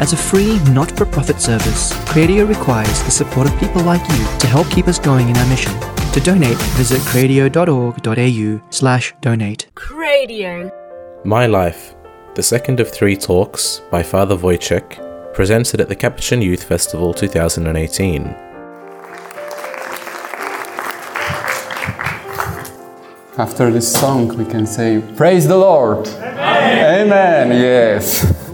As a free, not for profit service, Cradio requires the support of people like you to help keep us going in our mission. To donate, visit cradio.org.au slash donate. Cradio. My Life, the second of three talks by Father Wojciech, presented at the Capuchin Youth Festival 2018. After this song, we can say, Praise the Lord! Amen! Amen. Yes.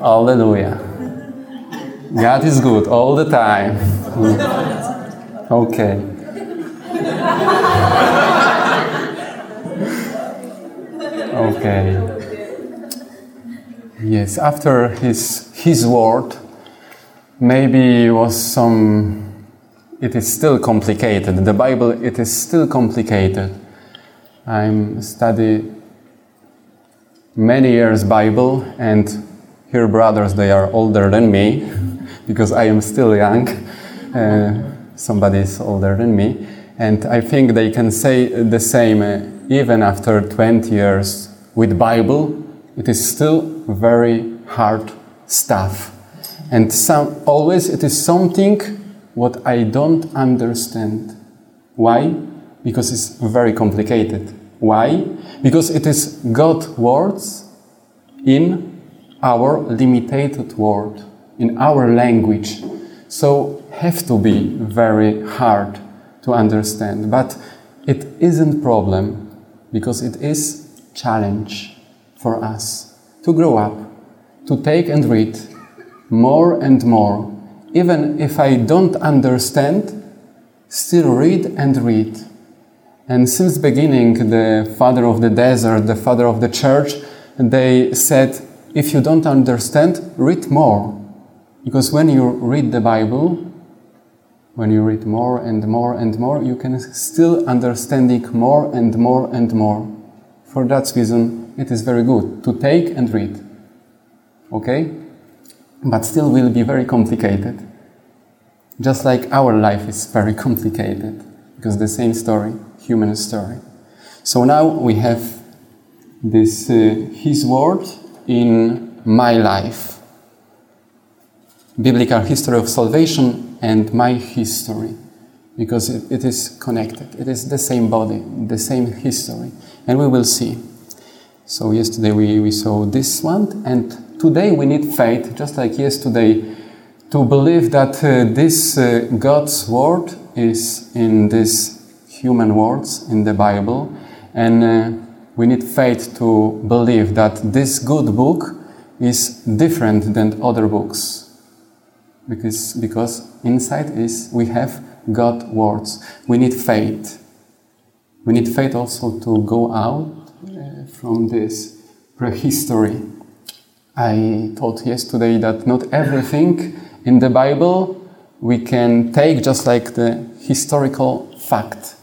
Hallelujah. God is good all the time. Okay. Okay. Yes, after his his word, maybe was some it is still complicated. The Bible, it is still complicated. I'm study many years Bible, and here brothers, they are older than me, because I am still young. Uh, somebody is older than me, and I think they can say the same. Uh, even after 20 years with Bible, it is still very hard stuff, and some, always it is something what I don't understand. Why? Because it's very complicated. Why? Because it is God words in our limited word, in our language. So have to be very hard to understand. But it isn't problem because it is challenge for us to grow up, to take and read more and more even if I don't understand, still read and read. And since beginning, the father of the desert, the father of the church, they said, if you don't understand, read more. Because when you read the Bible, when you read more and more and more, you can still understanding more and more and more. For that reason, it is very good to take and read. Okay? but still will be very complicated. Just like our life is very complicated, because the same story, human story. So now we have this uh, His word in my life, biblical history of salvation and my history, because it, it is connected. It is the same body, the same history, and we will see. So yesterday we, we saw this one, and today we need faith, just like yesterday, to believe that uh, this uh, God's word is in these human words in the Bible, and uh, we need faith to believe that this good book is different than other books, because because inside is we have God words. We need faith. We need faith also to go out uh, from this prehistory. I thought yesterday that not everything in the Bible we can take just like the historical fact.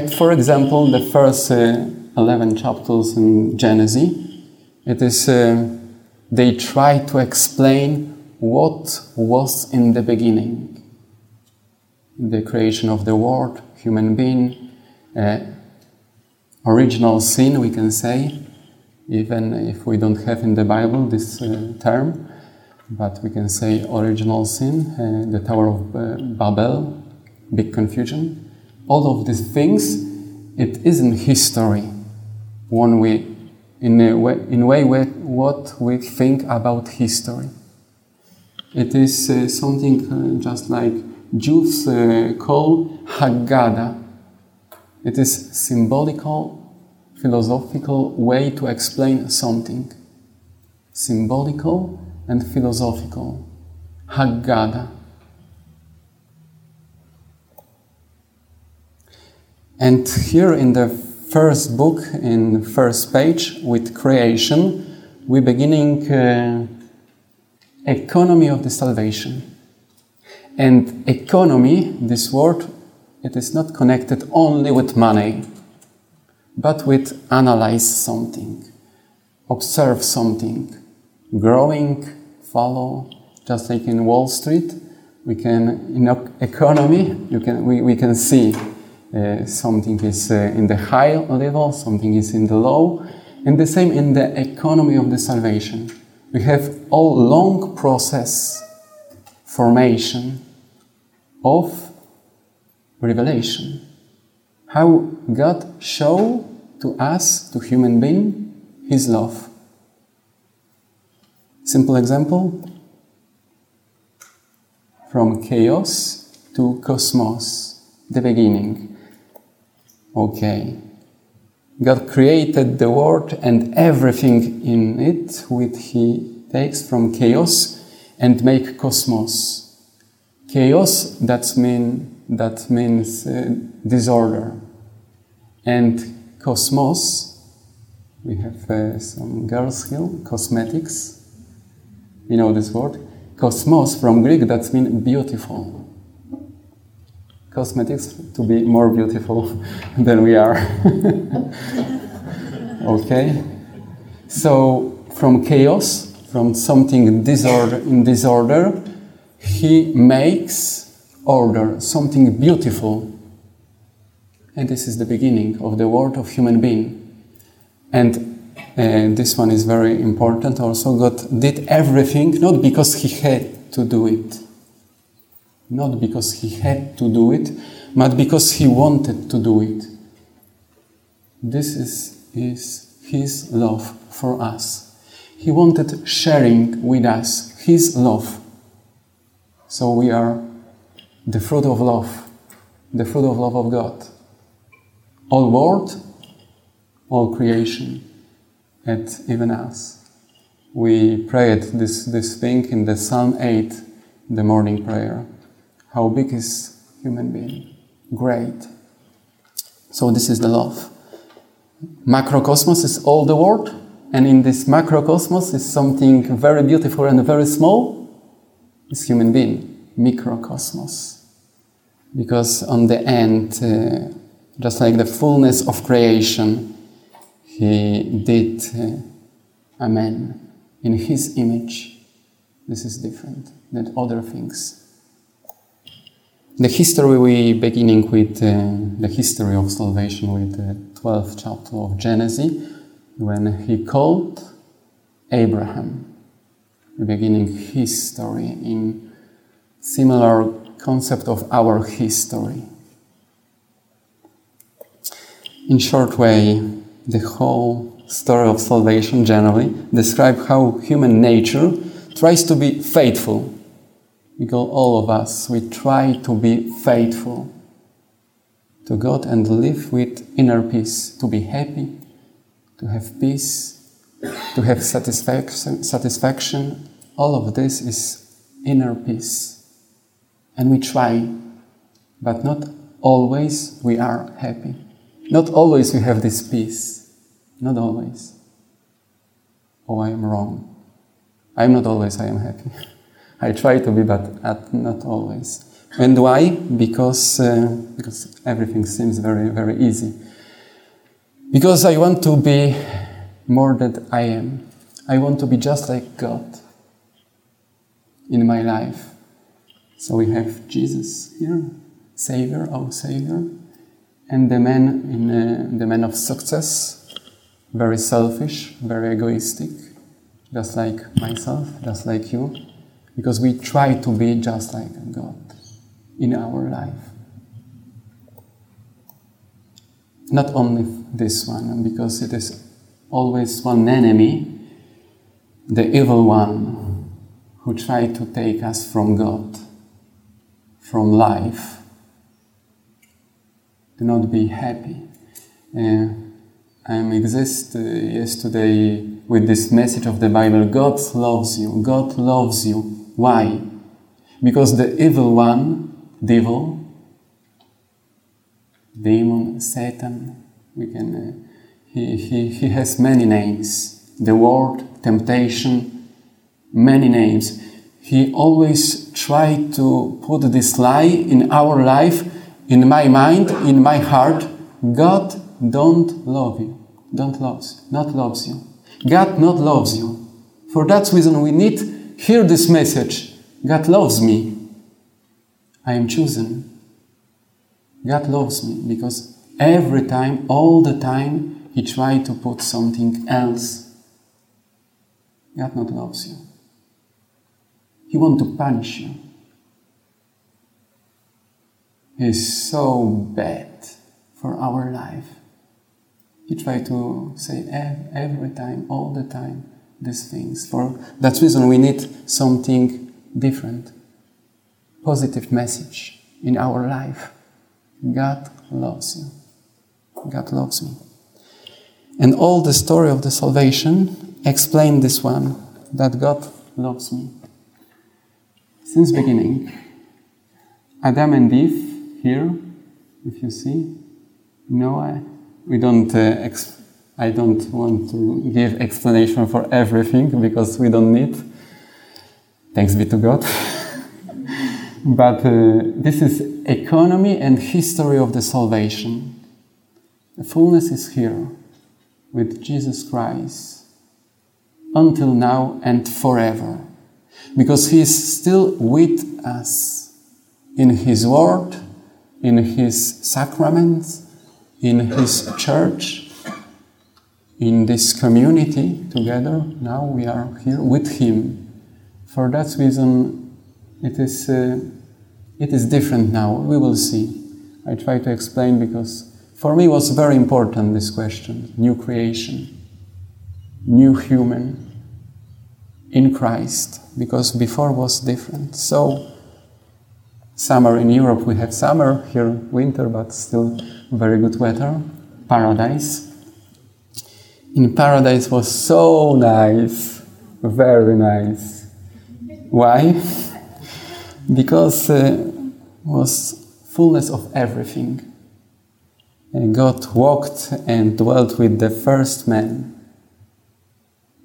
For example, the first uh, 11 chapters in Genesis, it is, uh, they try to explain what was in the beginning. The creation of the world, human being, uh, original sin, we can say, even if we don't have in the Bible this uh, term, but we can say original sin, uh, the Tower of uh, Babel, big confusion. All of these things, it isn't history. One way, in a way, in a way what we think about history. It is uh, something uh, just like Jews uh, call Haggadah. It is symbolical philosophical way to explain something. Symbolical and philosophical. Haggadah. And here in the first book, in first page with creation, we beginning uh, economy of the salvation. And economy, this word, it is not connected only with money but with analyze something, observe something, growing, follow, just like in Wall Street, we can, in economy, you can, we, we can see uh, something is uh, in the high level, something is in the low, And the same in the economy of the salvation. We have all long process formation of revelation. How God show to us, to human being, His love. Simple example from chaos to cosmos, the beginning. Okay. God created the world and everything in it, which He takes from chaos and make cosmos. Chaos that mean that means uh, disorder, and cosmos. We have uh, some girls here, cosmetics. You know this word, cosmos from Greek. That means beautiful cosmetics to be more beautiful than we are. okay? So, from chaos, from something disorder, in disorder, he makes order, something beautiful. And this is the beginning of the world of human being. And uh, this one is very important also. God did everything not because he had to do it not because he had to do it, but because he wanted to do it. This is, is his love for us. He wanted sharing with us his love. So we are the fruit of love, the fruit of love of God. All world, all creation, and even us. We prayed this, this thing in the Psalm 8, the morning prayer. How big is human being? Great. So this is the love. Macrocosmos is all the world, and in this macrocosmos is something very beautiful and very small. Is human being, microcosmos. Because on the end, uh, just like the fullness of creation, he did uh, a man in his image. This is different than other things. The history we beginning with uh, the history of salvation with the 12th chapter of Genesis when he called Abraham. Beginning his story in similar concept of our history. In short way, the whole story of salvation generally describe how human nature tries to be faithful because all of us, we try to be faithful to God and live with inner peace, to be happy, to have peace, to have satisfaction, satisfaction. All of this is inner peace. And we try, but not always we are happy. Not always we have this peace. Not always. Oh, I am wrong. I am not always I am happy. I try to be, but not always. And why? Because, uh, because everything seems very, very easy. Because I want to be more than I am. I want to be just like God in my life. So we have Jesus here, Savior, our Savior, and the man in uh, the man of success, very selfish, very egoistic, just like myself, just like you because we try to be just like God in our life. Not only this one, because it is always one enemy, the evil one, who tried to take us from God, from life. Do not be happy. Uh, I exist uh, yesterday with this message of the Bible God loves you, God loves you. Why? Because the evil one, devil, demon, Satan, we can, uh, he, he, he has many names. The world, temptation, many names. He always tried to put this lie in our life, in my mind, in my heart. God don't love you. Don't loves, not loves you. God not loves you. For that reason, we need hear this message God loves me. I am chosen. God loves me because every time, all the time, he tried to put something else, God not loves you. He wants to punish you. He is so bad for our life. He tried to say every time, all the time, these things. For that reason, we need something different, positive message in our life. God loves you. God loves me. And all the story of the salvation explain this one that God loves me. Since beginning, Adam and Eve here, if you see, Noah, we don't. Uh, ex- I don't want to give explanation for everything because we don't need. Thanks be to God. but uh, this is economy and history of the salvation. The fullness is here with Jesus Christ until now and forever. Because He is still with us in His Word, in His sacraments, in His church, in this community together. Now we are here with Him. For that reason, it is, uh, it is different now. We will see. I try to explain because for me was very important this question new creation, new human in Christ, because before was different. So, summer in Europe, we had summer, here winter, but still very good weather, paradise. In paradise was so nice, very nice. Why? because uh, was fullness of everything. And God walked and dwelt with the first man.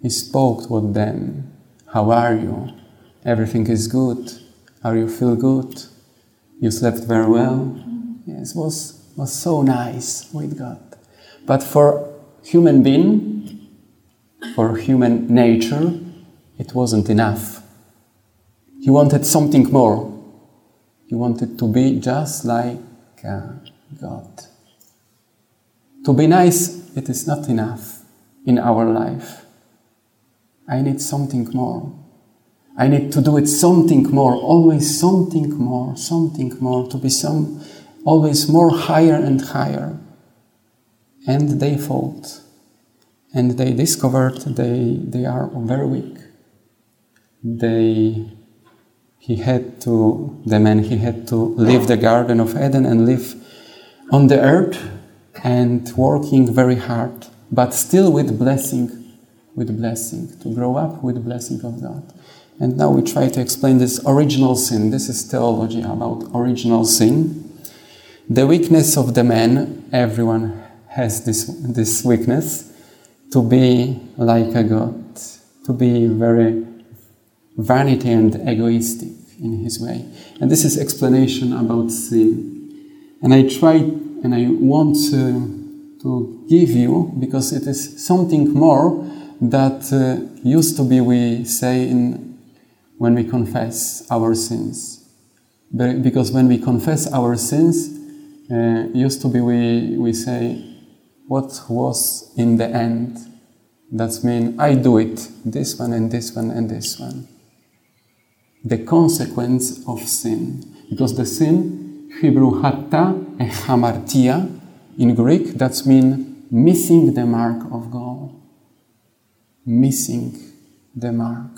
He spoke with them. How are you? Everything is good. Are you feel good? You slept very well. Yes, was was so nice with God. But for human being, for human nature, it wasn't enough. He wanted something more. He wanted to be just like uh, God. To be nice, it is not enough in our life. I need something more. I need to do it something more, always something more, something more, to be some always more higher and higher. And they failed. And they discovered they, they are very weak. They he had to the man he had to leave the Garden of Eden and live on the earth and working very hard, but still with blessing, with blessing, to grow up with blessing of God. And now we try to explain this original sin. This is theology about original sin. The weakness of the man, everyone has this, this weakness, to be like a God, to be very vanity and egoistic in his way. And this is explanation about sin. And I try and I want to, to give you because it is something more that uh, used to be we say in when we confess our sins. Because when we confess our sins, uh, used to be we, we say, what was in the end? That's mean I do it, this one and this one and this one. The consequence of sin. Because the sin, Hebrew hatta and hamartia, in Greek, that's mean missing the mark of God. Missing the mark.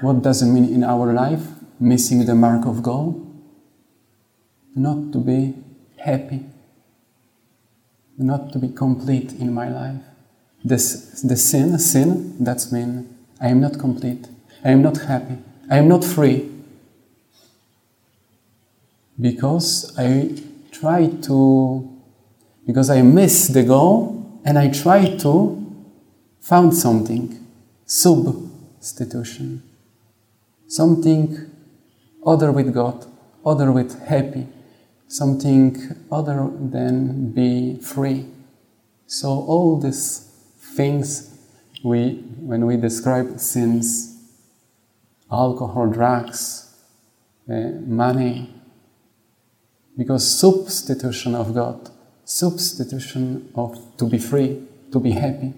What does it mean in our life? Missing the mark of God? Not to be happy, not to be complete in my life. This, the sin, sin, that's mean I am not complete, I am not happy, I am not free. Because I try to, because I miss the goal and I try to found something, substitution something other with God, other with happy, something other than be free. So all these things we, when we describe sins, alcohol, drugs, uh, money, because substitution of God, substitution of to be free, to be happy.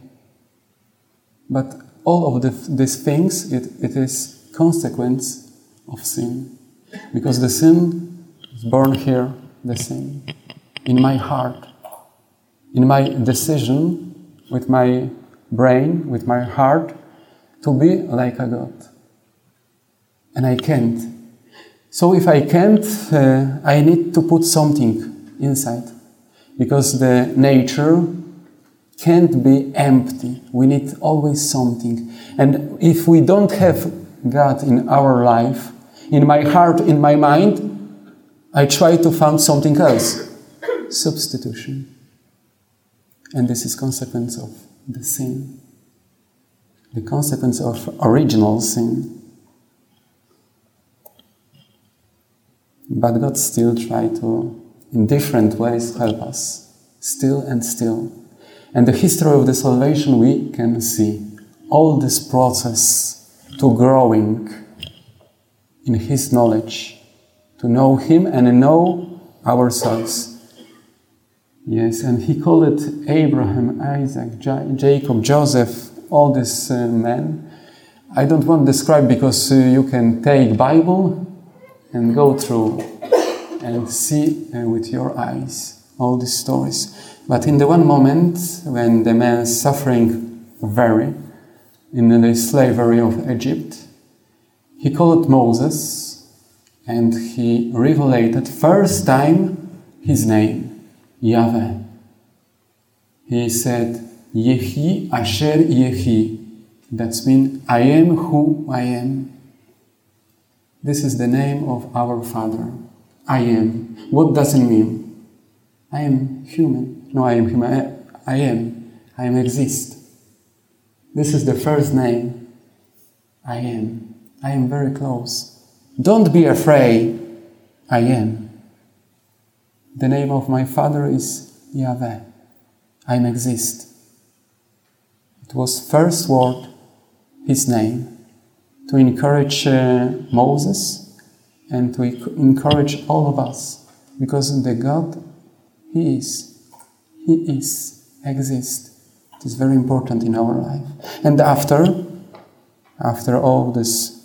But all of the, these things, it, it is consequence of sin. Because the sin born here, the sin, in my heart, in my decision with my brain, with my heart, to be like a God. And I can't. So if I can't, uh, I need to put something inside. Because the nature can't be empty. We need always something. And if we don't have God in our life, in my heart, in my mind, I try to find something else. Substitution. And this is consequence of the sin. The consequence of original sin. But God still try to, in different ways, help us. Still and still. And the history of the salvation we can see all this process to growing in His knowledge, to know Him and know ourselves. Yes, and He called it Abraham, Isaac, Jacob, Joseph, all these uh, men. I don't want to describe because uh, you can take Bible and go through and see uh, with your eyes all these stories. But in the one moment when the man suffering very in the slavery of Egypt, he called Moses and he revealed first time his name, Yahweh. He said, Yehi Asher Yehi. That means, I am who I am. This is the name of our Father. I am. What does it mean? I am human. No, I am. I, I am. I am exist. This is the first name. I am. I am very close. Don't be afraid. I am. The name of my father is Yahweh. I exist. It was first word, his name, to encourage uh, Moses and to encourage all of us because the God he is he is, exists. It is very important in our life. And after, after all these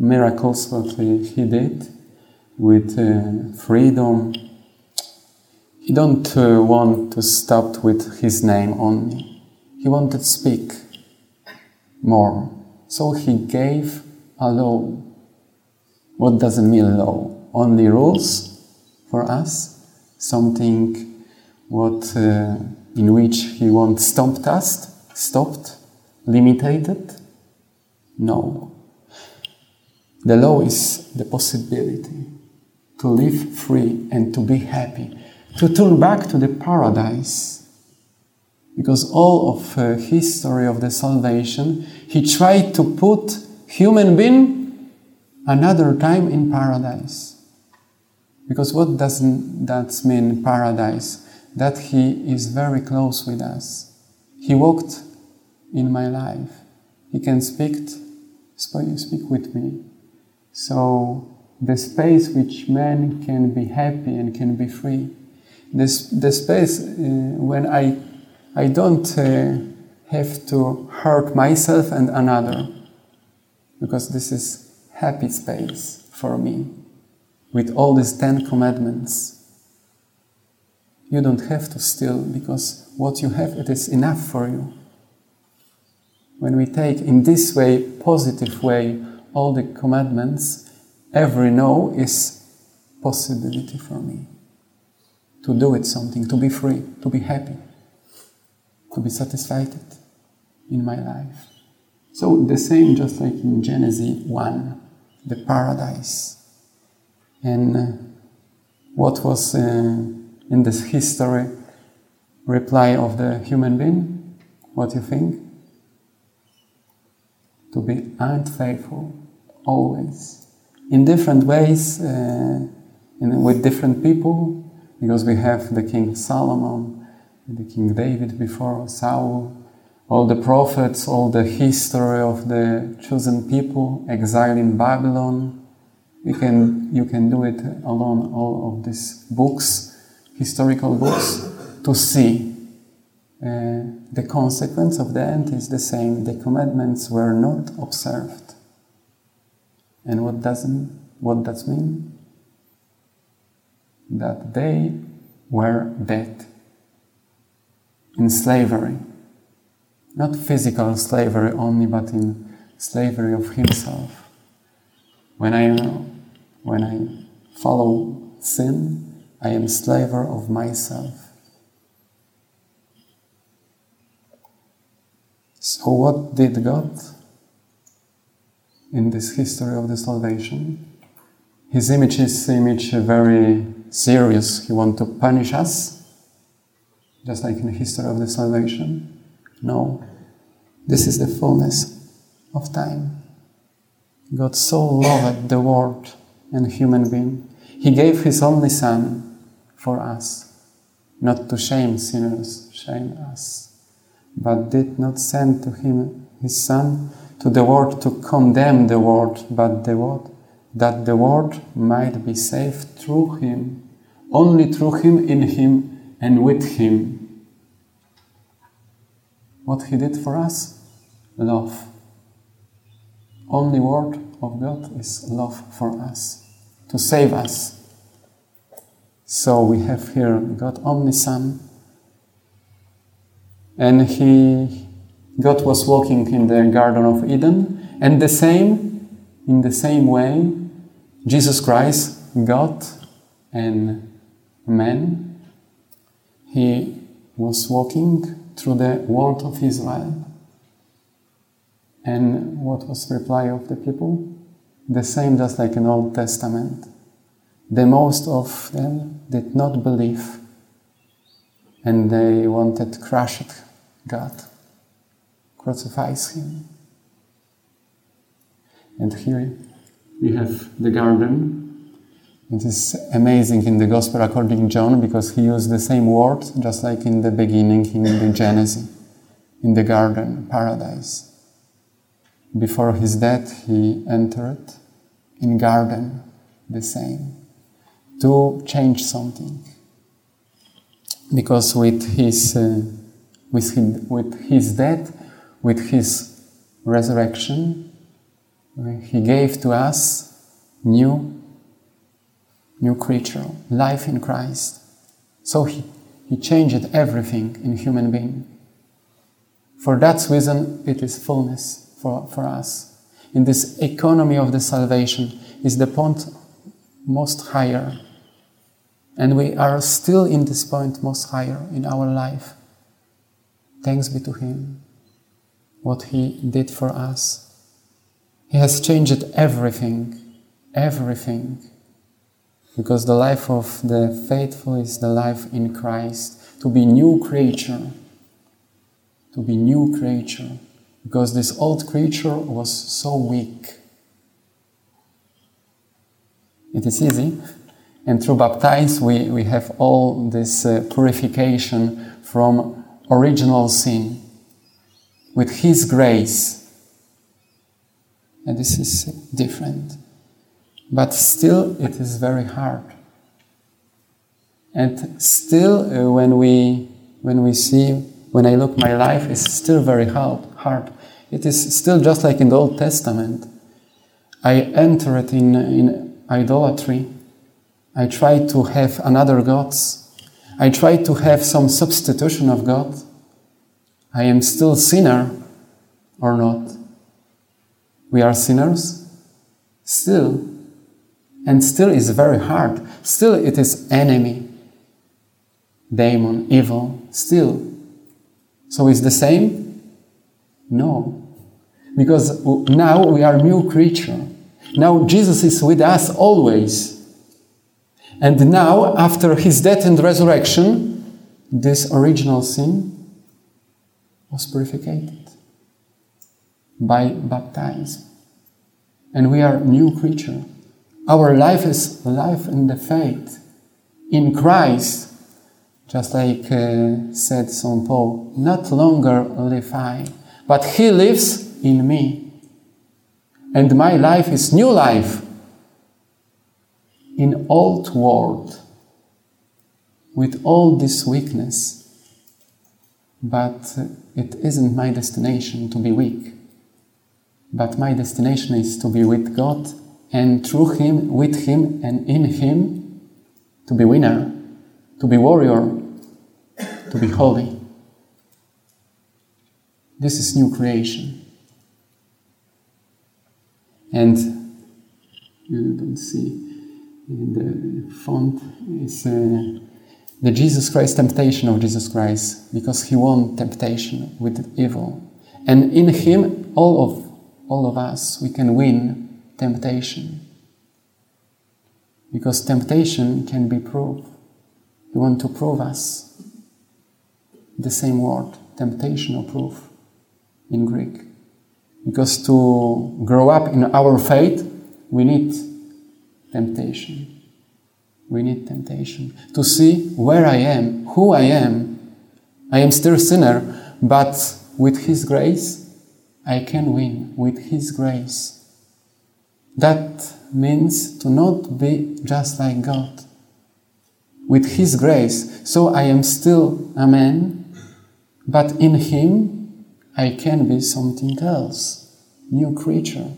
miracles that he did with uh, freedom, he don't uh, want to stop with his name only. He wanted to speak more. So he gave a law. What does it mean law? Only rules for us? Something what uh, in which he wants stopped us, stopped, limited? No. The law is the possibility to live free and to be happy, to turn back to the paradise. Because all of uh, history of the salvation, he tried to put human being another time in paradise. Because what does that mean, paradise? that He is very close with us. He walked in my life. He can speak, speak with me. So the space which man can be happy and can be free. This, the space uh, when I, I don't uh, have to hurt myself and another, because this is happy space for me, with all these Ten Commandments you don't have to steal because what you have, it is enough for you. When we take in this way, positive way, all the commandments, every no is possibility for me to do it something, to be free, to be happy, to be satisfied in my life. So the same, just like in Genesis 1, the paradise. And uh, what was uh, in this history reply of the human being? What do you think? To be unfaithful, always. In different ways, uh, in, with different people, because we have the King Solomon, the King David before Saul, all the prophets, all the history of the chosen people exiled in Babylon. You can, you can do it alone, all of these books historical books to see uh, the consequence of the end is the same. The commandments were not observed. And what doesn't what does mean? That they were dead in slavery. Not physical slavery only, but in slavery of himself. When I when I follow sin, I am slaver of myself. So, what did God in this history of the salvation? His image is image very serious. He wants to punish us, just like in the history of the salvation. No, this is the fullness of time. God so loved the world and human being. He gave His only Son for us, not to shame sinners, shame us but did not send to him his Son to the world to condemn the world, but the world, that the world might be saved through him, only through him, in him, and with him. What he did for us? Love. Only word of God is love for us, to save us. So we have here God only Son and he God was walking in the Garden of Eden, and the same, in the same way, Jesus Christ, God and man, he was walking through the world of Israel. And what was the reply of the people? The same just like in Old Testament. The most of them did not believe and they wanted to crush it God, crucifies him. And here we have the garden. It is amazing in the Gospel according to John because he used the same word just like in the beginning in the Genesis, in the garden, paradise. Before his death, he entered in garden, the same, to change something. Because with his uh, with his, with his death, with his resurrection, he gave to us new, new creature, life in Christ. So he, he changed everything in human being. For that reason, it is fullness for, for us. In this economy of the salvation is the point most higher. And we are still in this point most higher in our life. Thanks be to Him, what He did for us. He has changed everything, everything. Because the life of the faithful is the life in Christ, to be new creature, to be new creature. Because this old creature was so weak. It is easy, and through baptize we, we have all this uh, purification from original sin with His grace. And this is different. But still, it is very hard. And still, uh, when, we, when we see, when I look my life, is still very hard, hard. It is still just like in the Old Testament. I entered in, in idolatry. I try to have another gods I try to have some substitution of God. I am still sinner or not. We are sinners still. And still is very hard. Still it is enemy, demon, evil, still. So is the same? No. Because now we are new creature. Now Jesus is with us always. And now, after his death and resurrection, this original sin was purified by baptism. And we are new creature. Our life is life in the faith, in Christ, just like uh, said St. Paul, not longer live I, but He lives in me. And my life is new life in old world. with all this weakness. But it isn't my destination to be weak. But my destination is to be with God and through Him, with Him, and in Him to be winner, to be warrior, to be holy. This is new creation. And you don't see the font is uh, the Jesus Christ temptation of Jesus Christ because he won temptation with evil. And in him, all of all of us, we can win temptation. Because temptation can be proved. You want to prove us. The same word, temptation or proof in Greek. Because to grow up in our faith, we need temptation. We need temptation to see where I am, who I am. I am still a sinner, but with His grace, I can win. With His grace. That means to not be just like God. With His grace. So I am still a man, but in Him I can be something else, new creature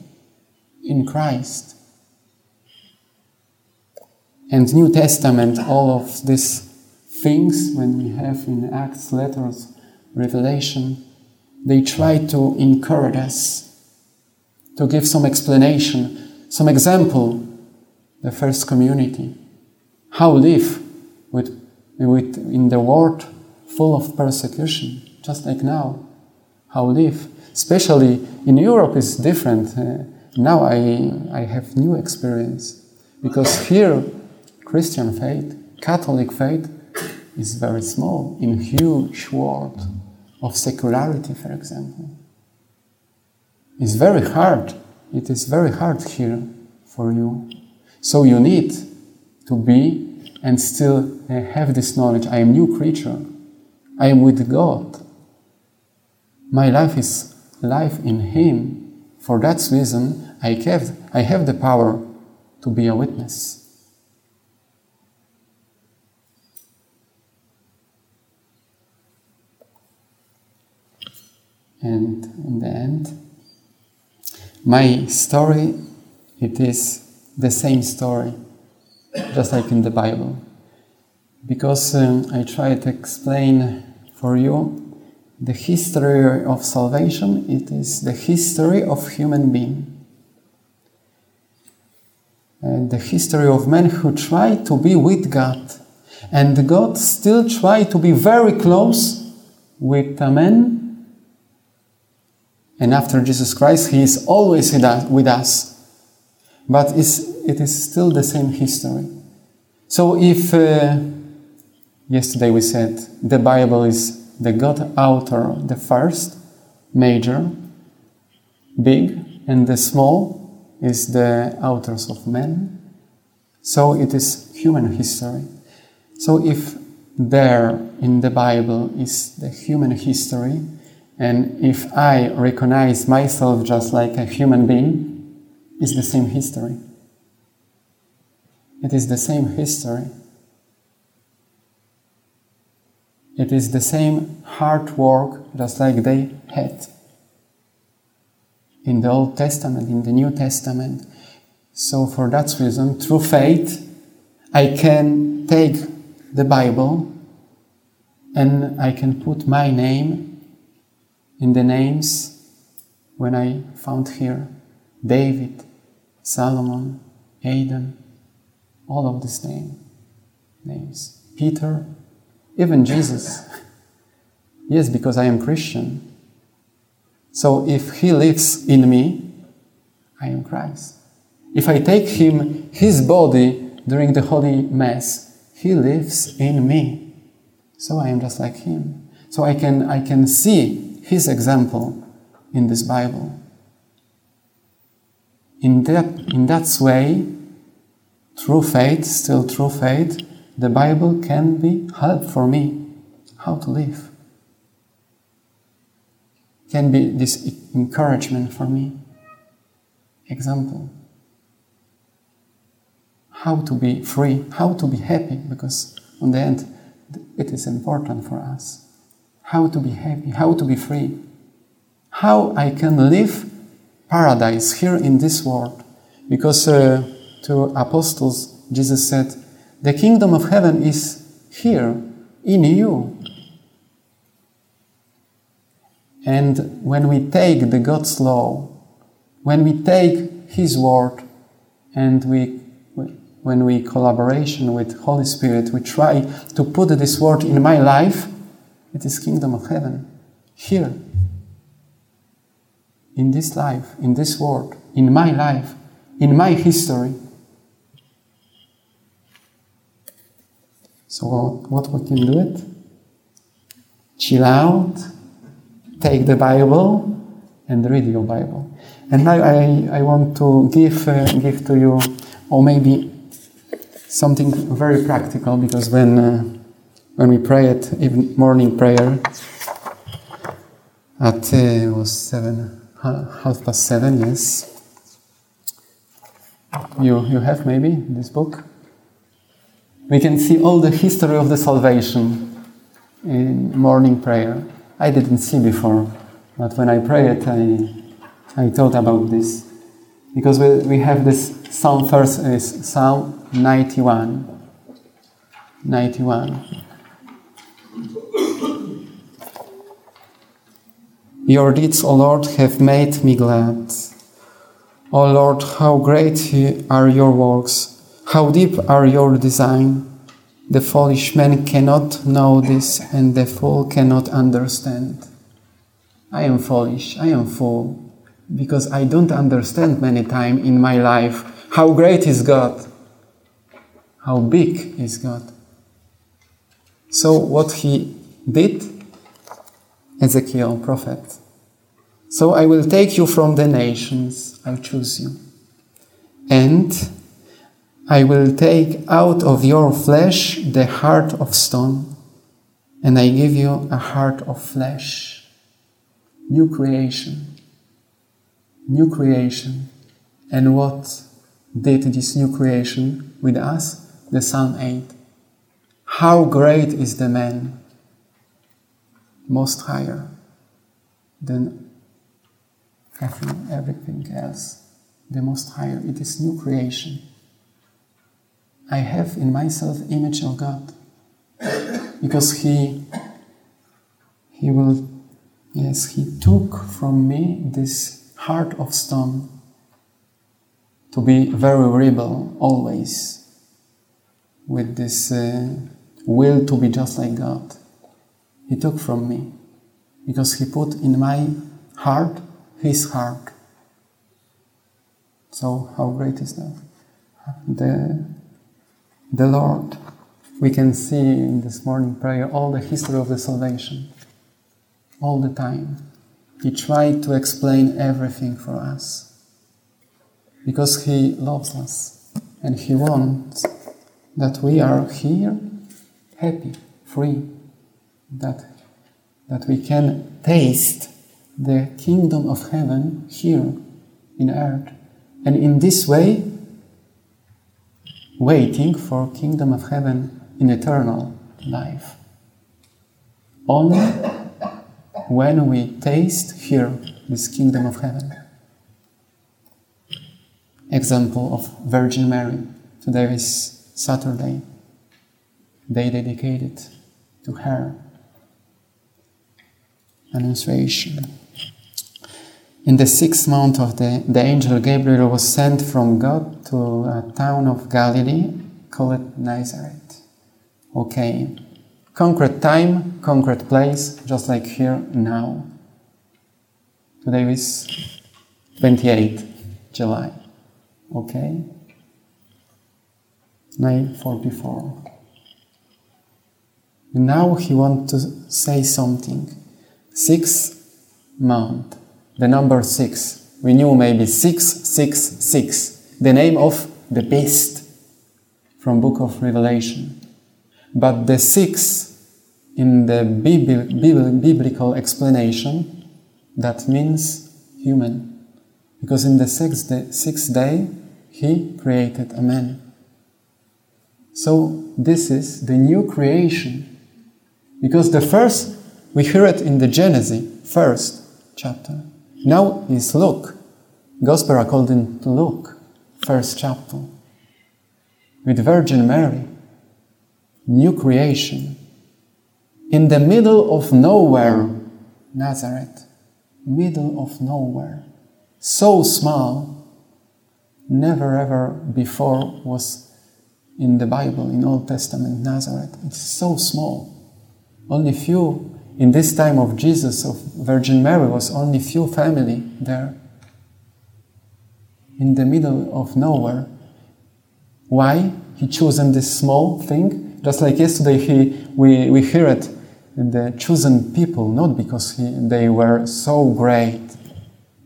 in Christ. And New Testament, all of these things, when we have in Acts, letters, Revelation, they try to encourage us, to give some explanation, some example, the first community, how live with, with in the world full of persecution, just like now, how live. Especially in Europe is different. Uh, now I, I have new experience because here Christian faith, Catholic faith, is very small in huge world of secularity, for example. It's very hard. It is very hard here for you. So you need to be and still uh, have this knowledge. I am new creature. I am with God. My life is life in Him. For that reason, I have, I have the power to be a witness. And in the end. My story it is the same story just like in the bible. Because um, i try to explain for you the history of salvation it is the history of human being. And the history of men who try to be with god. And god still try to be very close with a man and after Jesus Christ, He is always with us. But it is still the same history. So if uh, yesterday we said the Bible is the God author, the first, major, big, and the small is the authors of men. So it is human history. So if there in the Bible is the human history, and if I recognize myself just like a human being, it's the same history. It is the same history. It is the same hard work just like they had in the Old Testament, in the New Testament. So, for that reason, through faith, I can take the Bible and I can put my name in the names when I found here David, Solomon, Adam, all of these name, names, Peter, even Jesus. yes, because I am Christian. So if he lives in me, I am Christ. If I take him, his body during the Holy Mass, he lives in me. So I am just like him. So I can, I can see his example in this Bible. In that, in that way, through faith, still through faith, the Bible can be help for me how to live. Can be this encouragement for me. Example. How to be free, how to be happy, because on the end, it is important for us. How to be happy, how to be free, how I can live paradise here in this world. Because uh, to apostles, Jesus said, The kingdom of heaven is here in you. And when we take the God's law, when we take His word, and we, when we collaboration with Holy Spirit, we try to put this word in my life, it is kingdom of heaven here, in this life, in this world, in my life, in my history. So what we can do it? Chill out, take the Bible, and read your Bible. And now I, I want to give, uh, give to you, or maybe something very practical, because when, uh, when we pray at even morning prayer, at uh, was seven, half past seven, yes. You, you have maybe this book? We can see all the history of the salvation in morning prayer. I didn't see before, but when I prayed, I, I thought about this. Because we, we have this Psalm first is Psalm 91. 91. Your deeds, O Lord, have made me glad. O Lord, how great are your works, how deep are your design. The foolish man cannot know this, and the fool cannot understand. I am foolish, I am fool, because I don't understand many times in my life how great is God, how big is God. So, what he did, Ezekiel, prophet. So I will take you from the nations, I'll choose you. And I will take out of your flesh the heart of stone, and I give you a heart of flesh. New creation. New creation. And what did this new creation with us? The Psalm 8. How great is the man, most higher than everything else, the most higher. It is new creation. I have in myself image of God because he he will yes he took from me this heart of stone to be very rebel always with this uh, will to be just like God he took from me because he put in my heart his heart so how great is that the the Lord. We can see in this morning prayer all the history of the salvation, all the time. He tried to explain everything for us because He loves us and He wants that we are here happy, free, that, that we can taste the kingdom of heaven here in earth. And in this way, waiting for kingdom of heaven in eternal life. Only when we taste here this kingdom of heaven. Example of Virgin Mary. Today is Saturday, day dedicated to her. Annunciation. In the sixth month of the, the angel Gabriel was sent from God to a town of Galilee called Nazareth. Okay, concrete time, concrete place, just like here now. Today is 28 July. Okay, 9:44. Now he wants to say something. Six month the number six. We knew maybe 666, the name of the beast from book of Revelation. But the six in the biblical explanation, that means human. Because in the sixth day, sixth day he created a man. So this is the new creation Because the first, we hear it in the Genesis, first chapter. Now is Luke, Gospel according to Luke, first chapter. With Virgin Mary, new creation. In the middle of nowhere, Nazareth, middle of nowhere. So small, never ever before was in the Bible, in Old Testament, Nazareth. It's so small. Only few, in this time of Jesus, of Virgin Mary, was only few family there. In the middle of nowhere. Why? He chosen this small thing. Just like yesterday, he, we, we hear it, the chosen people, not because he, they were so great,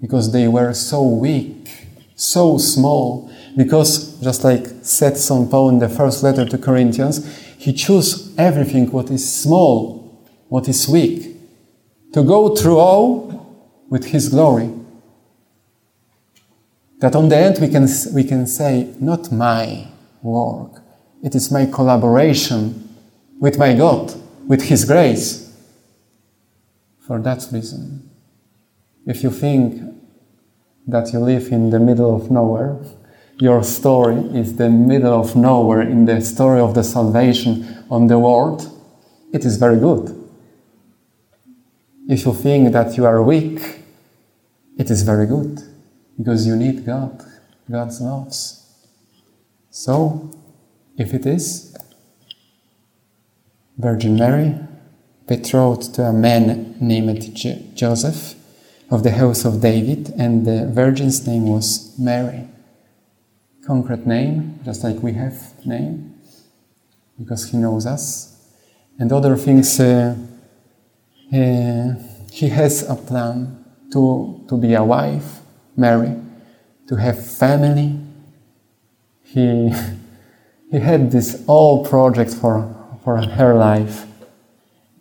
because they were so weak, so small, because just like said St. Paul in the first letter to Corinthians, he chose everything what is small, what is weak, to go through all with his glory. That on the end we can, we can say, not my work, it is my collaboration with my God, with his grace. For that reason, if you think that you live in the middle of nowhere, your story is the middle of nowhere in the story of the salvation on the world, it is very good. If you think that you are weak, it is very good because you need God, God's loves. So, if it is, Virgin Mary, betrothed to a man named Joseph of the house of David, and the virgin's name was Mary concrete name, just like we have name, because he knows us. And other things, uh, he has a plan to, to be a wife, marry, to have family. He, he had this all project for, for her life.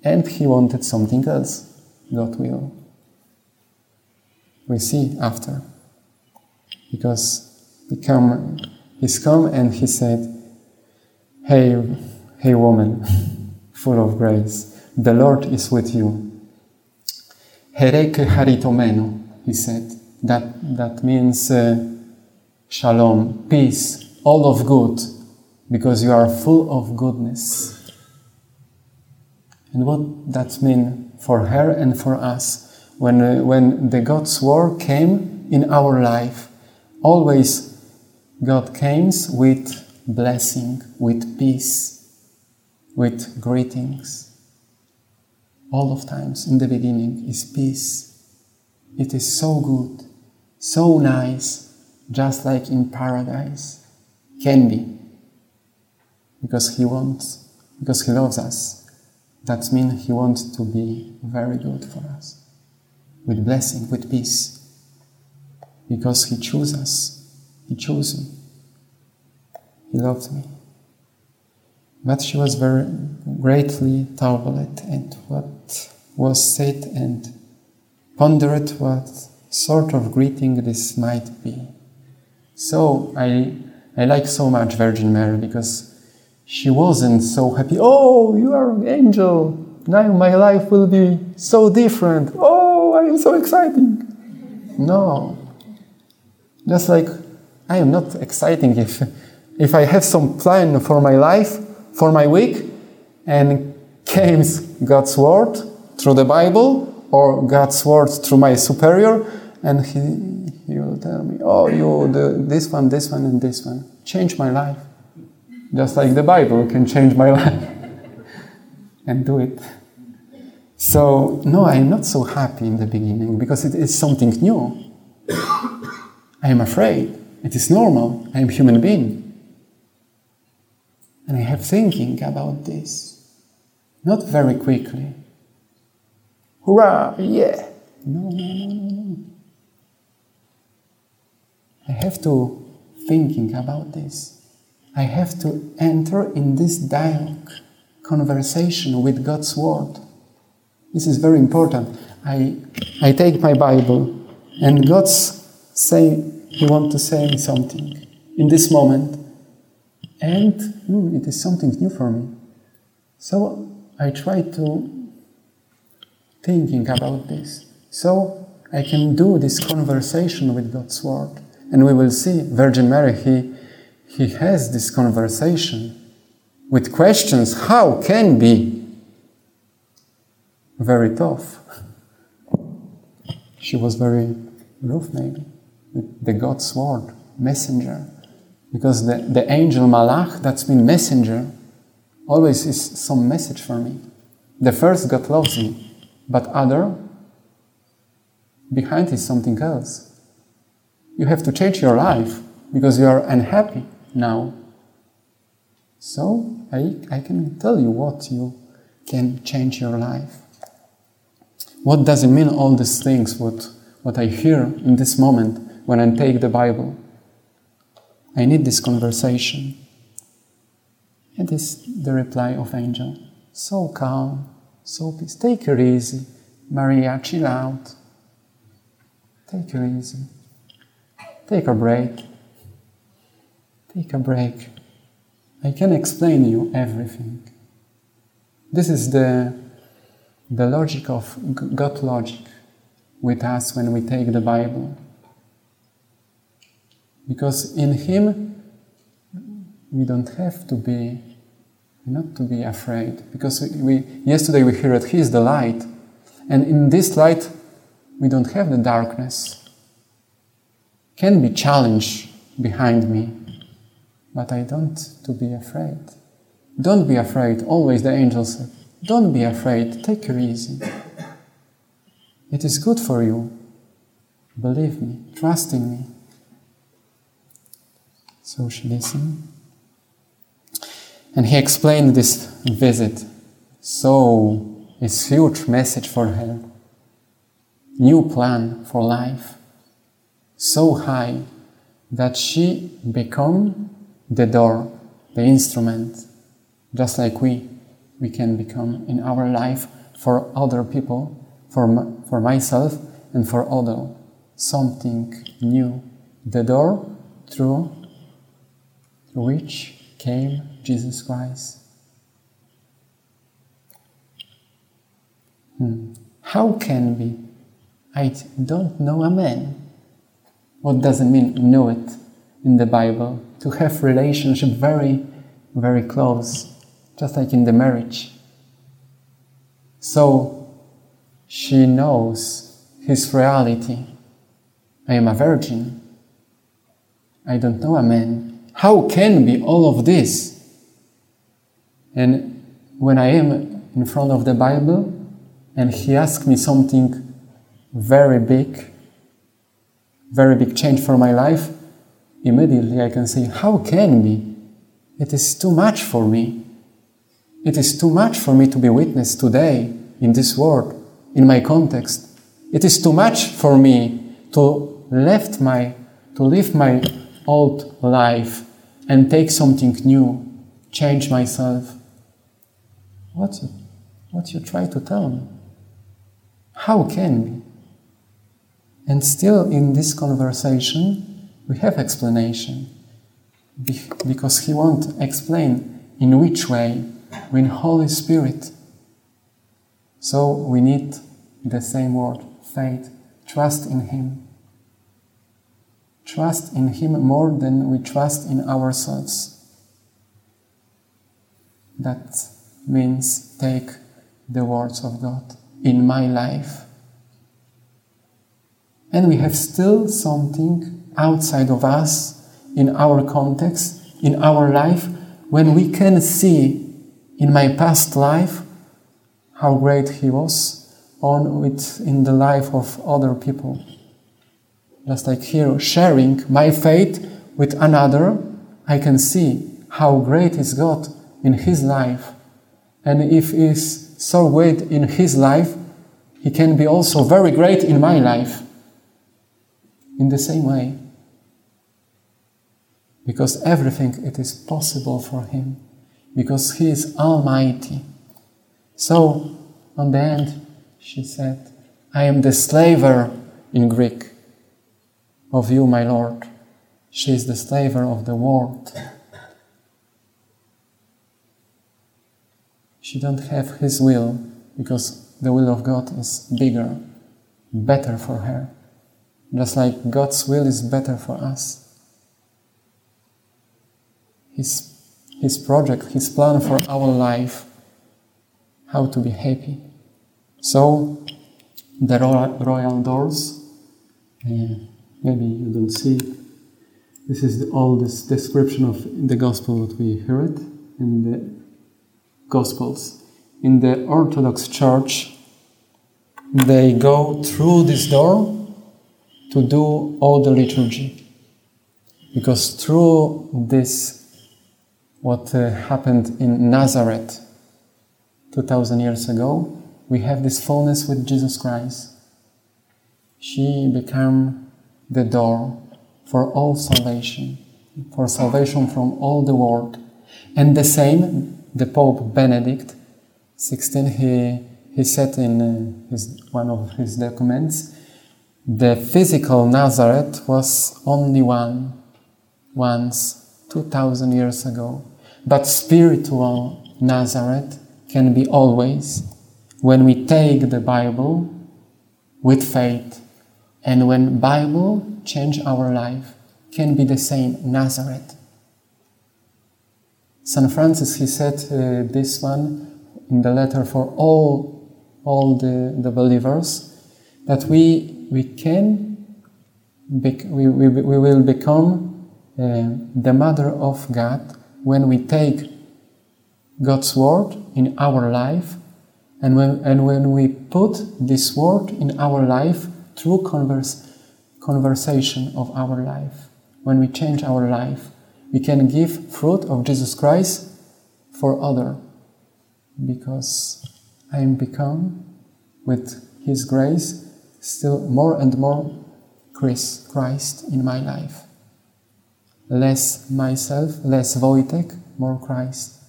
And he wanted something else, God will. We see after. Because he come, he's come and he said, Hey, hey woman, full of grace, the Lord is with you. Hereke haritomeno, he said. That, that means uh, shalom, peace, all of good, because you are full of goodness. And what that mean for her and for us when, uh, when the God's word came in our life, always God comes with blessing, with peace, with greetings. All of times in the beginning is peace. It is so good, so nice, just like in paradise. Can be. Because He wants, because He loves us. That means He wants to be very good for us. With blessing, with peace. Because He chose us. He chose me. He loved me. But she was very greatly troubled at what was said and pondered what sort of greeting this might be. So I, I like so much Virgin Mary because she wasn't so happy. Oh, you are an angel. Now my life will be so different. Oh, I am so exciting. No. Just like I am not exciting if, if I have some plan for my life, for my week, and comes God's word through the Bible or God's word through my superior, and he, he will tell me, oh, you do this one, this one, and this one. Change my life. Just like the Bible can change my life. and do it. So, no, I'm not so happy in the beginning because it is something new. I am afraid. It is normal. I am human being. And I have thinking about this. Not very quickly. Hurrah! Yeah! No, no, no, no, no. I have to thinking about this. I have to enter in this dialogue, conversation with God's word. This is very important. I, I take my Bible and God's say he wants to say me something in this moment. And mm, it is something new for me. So I try to thinking about this. So I can do this conversation with God's Word. And we will see Virgin Mary, he, he has this conversation with questions how can be very tough. She was very rough, maybe, the God's Word, messenger. Because the, the angel Malach, that's been messenger, always is some message for me. The first God loves me, but other behind is something else. You have to change your life because you are unhappy now. So I, I can tell you what you can change your life. What does it mean all these things, what, what I hear in this moment when I take the Bible? I need this conversation. It is the reply of angel. So calm, so peace. Take it easy. Maria, chill out. Take it easy. Take a break. Take a break. I can explain you everything. This is the, the logic of God logic with us when we take the Bible. Because in Him, we don't have to be, not to be afraid. Because we, yesterday we heard He is the light. And in this light, we don't have the darkness. Can be challenge behind me, but I don't to be afraid. Don't be afraid. Always the angel said, don't be afraid. Take it easy. It is good for you. Believe me. Trust in me. So she listened. And he explained this visit. So it's huge message for her. New plan for life. So high that she become the door, the instrument, just like we, we can become in our life for other people, for, for myself and for other, something new. The door through which came Jesus Christ. Hmm. How can we? I don't know a man. What does it mean know it in the Bible? To have relationship very, very close, just like in the marriage. So she knows his reality. I am a virgin. I don't know a man. How can be all of this? And when I am in front of the Bible and he asks me something very big, very big change for my life, immediately I can say, How can be? It is too much for me. It is too much for me to be witness today in this world, in my context. It is too much for me to left my to live my old life and take something new, change myself. What you, what you try to tell me? How can we? And still in this conversation, we have explanation. because he won't explain in which way, with Holy Spirit. So we need the same word, faith, trust in Him trust in Him more than we trust in ourselves. That means take the words of God in my life. And we have still something outside of us, in our context, in our life, when we can see in my past life how great He was on with in the life of other people just like here, sharing my faith with another, I can see how great is God in his life. And if he is so great in his life, he can be also very great in my life. In the same way. Because everything it is possible for him. Because he is almighty. So, on the end, she said, I am the slaver in Greek of you, my Lord. She is the slaver of the world. she don't have his will because the will of God is bigger, better for her. Just like God's will is better for us. His, his project, His plan for our life, how to be happy. So, the royal, doors, uh, maybe you don't see. This is the oldest description of the gospel that we heard in the Gospels. In the Orthodox Church, they go through this door to do all the liturgy. Because through this, what uh, happened in Nazareth 2000 years ago, we have this fullness with Jesus Christ. She became the door for all salvation, for salvation from all the world. And the same, the Pope Benedict XVI, he, he said in uh, his, one of his documents, the physical Nazareth was only one, once, 2000 years ago. But spiritual Nazareth can be always when we take the Bible with faith and when Bible change our life can be the same Nazareth. St. Francis, he said uh, this one in the letter for all, all the, the believers, that we, we can, we, we, we will become uh, the mother of God when we take God's word in our life and when, and when we put this word in our life through converse, conversation of our life, when we change our life, we can give fruit of Jesus Christ for other because I am become with His grace still more and more Chris, Christ in my life. Less myself, less Wojtek, more Christ.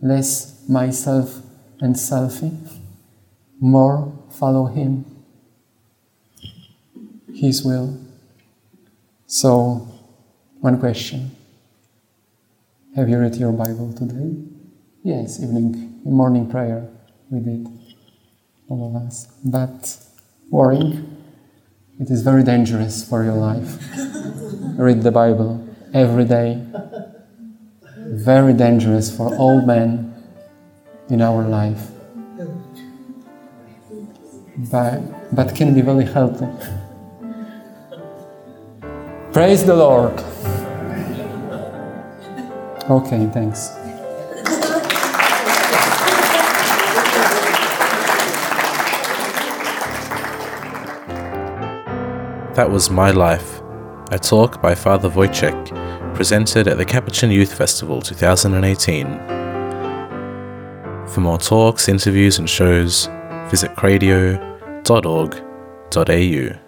Less myself and selfie, more follow Him. His will. So, one question. Have you read your Bible today? Yes, evening, morning prayer we did, all of us. But worrying, it is very dangerous for your life. read the Bible every day. Very dangerous for all men in our life. But, but can be very healthy. Praise the Lord. Okay, thanks. That was My Life, a talk by Father Wojciech, presented at the Capuchin Youth Festival 2018. For more talks, interviews, and shows, visit cradio.org.au.